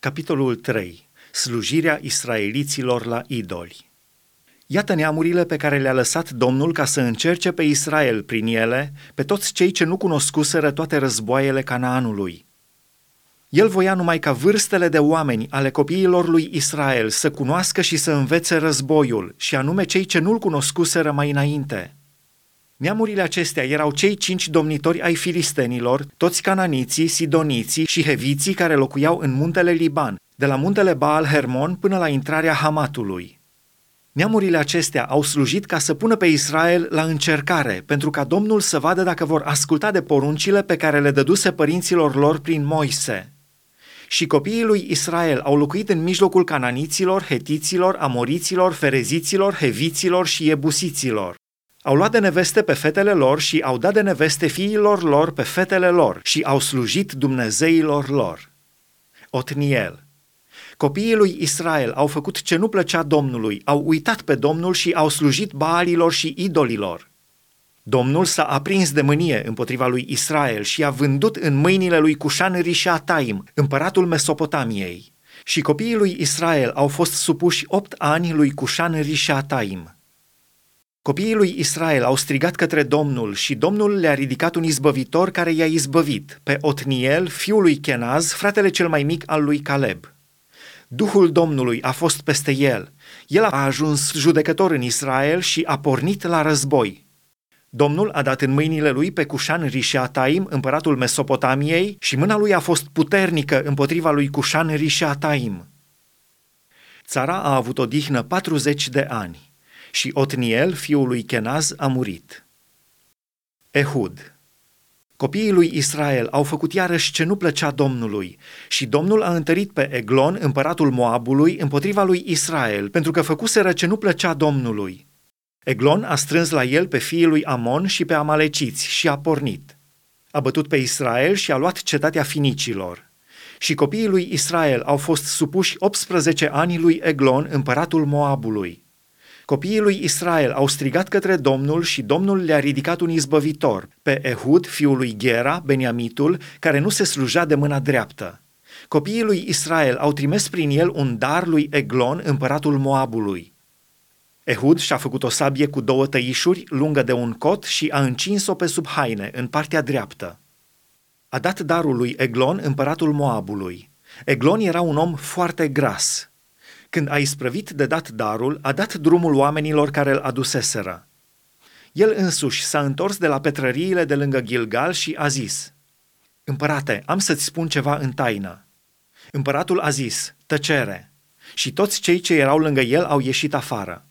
Capitolul 3. Slujirea israeliților la idoli. Iată neamurile pe care le-a lăsat Domnul ca să încerce pe Israel prin ele, pe toți cei ce nu cunoscuseră toate războaiele Canaanului. El voia numai ca vârstele de oameni ale copiilor lui Israel să cunoască și să învețe războiul, și anume cei ce nu-l cunoscuseră mai înainte – Neamurile acestea erau cei cinci domnitori ai filistenilor, toți cananiții, sidoniții și heviții care locuiau în muntele Liban, de la muntele Baal Hermon până la intrarea Hamatului. Neamurile acestea au slujit ca să pună pe Israel la încercare, pentru ca Domnul să vadă dacă vor asculta de poruncile pe care le dăduse părinților lor prin Moise. Și copiii lui Israel au locuit în mijlocul cananiților, hetiților, amoriților, fereziților, heviților și ebusiților. Au luat de neveste pe fetele lor și au dat de neveste fiilor lor pe fetele lor și au slujit Dumnezeilor lor. Otniel. Copiii lui Israel au făcut ce nu plăcea Domnului, au uitat pe Domnul și au slujit baalilor și idolilor. Domnul s-a aprins de mânie împotriva lui Israel și a vândut în mâinile lui Cușan Rishaataim, împăratul Mesopotamiei. Și copiii lui Israel au fost supuși opt ani lui Cușan Rishaataim. Copiii lui Israel au strigat către Domnul și Domnul le-a ridicat un izbăvitor care i-a izbăvit, pe Otniel, fiul lui Kenaz, fratele cel mai mic al lui Caleb. Duhul Domnului a fost peste el. El a ajuns judecător în Israel și a pornit la război. Domnul a dat în mâinile lui pe Cușan Risheataim, împăratul Mesopotamiei, și mâna lui a fost puternică împotriva lui Cușan Risheataim. Țara a avut o dihnă 40 de ani și Otniel, fiul lui Kenaz, a murit. Ehud Copiii lui Israel au făcut iarăși ce nu plăcea Domnului și Domnul a întărit pe Eglon, împăratul Moabului, împotriva lui Israel, pentru că făcuseră ce nu plăcea Domnului. Eglon a strâns la el pe fiii lui Amon și pe amaleciți și a pornit. A bătut pe Israel și a luat cetatea finicilor. Și copiii lui Israel au fost supuși 18 ani lui Eglon, împăratul Moabului. Copiii lui Israel au strigat către Domnul și Domnul le-a ridicat un izbăvitor, pe Ehud, fiul lui Gera, Beniamitul, care nu se sluja de mâna dreaptă. Copiii lui Israel au trimis prin el un dar lui Eglon, împăratul Moabului. Ehud și-a făcut o sabie cu două tăișuri, lungă de un cot, și a încins-o pe sub haine, în partea dreaptă. A dat darul lui Eglon, împăratul Moabului. Eglon era un om foarte gras, când a isprăvit de dat darul, a dat drumul oamenilor care îl aduseseră. El însuși s-a întors de la petrăriile de lângă Gilgal și a zis, Împărate, am să-ți spun ceva în taină. Împăratul a zis, tăcere, și toți cei ce erau lângă el au ieșit afară.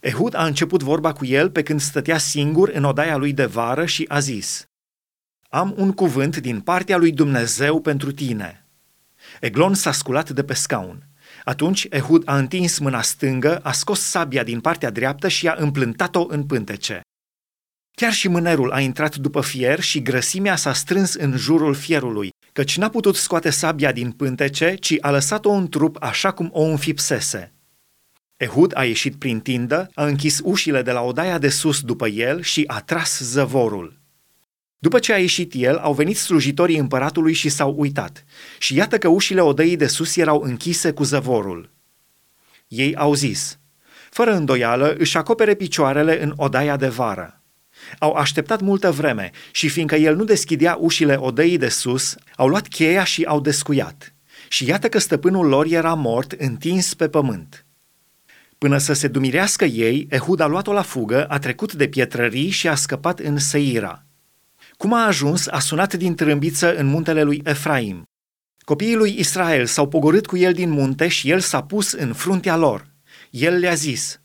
Ehud a început vorba cu el pe când stătea singur în odaia lui de vară și a zis, Am un cuvânt din partea lui Dumnezeu pentru tine. Eglon s-a sculat de pe scaun. Atunci Ehud a întins mâna stângă, a scos sabia din partea dreaptă și a împlântat-o în pântece. Chiar și mânerul a intrat după fier și grăsimea s-a strâns în jurul fierului, căci n-a putut scoate sabia din pântece, ci a lăsat-o în trup așa cum o înfipsese. Ehud a ieșit prin tindă, a închis ușile de la odaia de sus după el și a tras zăvorul. După ce a ieșit el, au venit slujitorii împăratului și s-au uitat. Și iată că ușile odăii de sus erau închise cu zăvorul. Ei au zis, fără îndoială își acopere picioarele în odaia de vară. Au așteptat multă vreme și fiindcă el nu deschidea ușile odăii de sus, au luat cheia și au descuiat. Și iată că stăpânul lor era mort, întins pe pământ. Până să se dumirească ei, Ehud a luat-o la fugă, a trecut de pietrării și a scăpat în Seira. Cum a ajuns, a sunat din trâmbiță în muntele lui Efraim. Copiii lui Israel s-au pogorât cu el din munte și el s-a pus în fruntea lor. El le-a zis,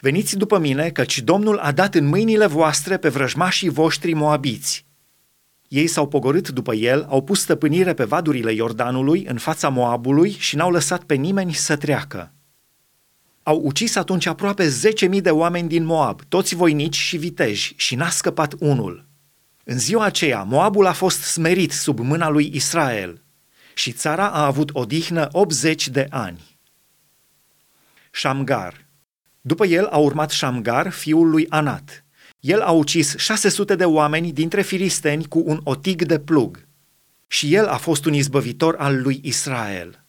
Veniți după mine, căci Domnul a dat în mâinile voastre pe vrăjmașii voștri moabiți. Ei s-au pogorât după el, au pus stăpânire pe vadurile Iordanului, în fața Moabului și n-au lăsat pe nimeni să treacă. Au ucis atunci aproape 10.000 de oameni din Moab, toți voinici și viteji, și n-a scăpat unul. În ziua aceea, Moabul a fost smerit sub mâna lui Israel și țara a avut odihnă 80 de ani. Shamgar După el a urmat Shamgar, fiul lui Anat. El a ucis 600 de oameni dintre filisteni cu un otig de plug. Și el a fost un izbăvitor al lui Israel.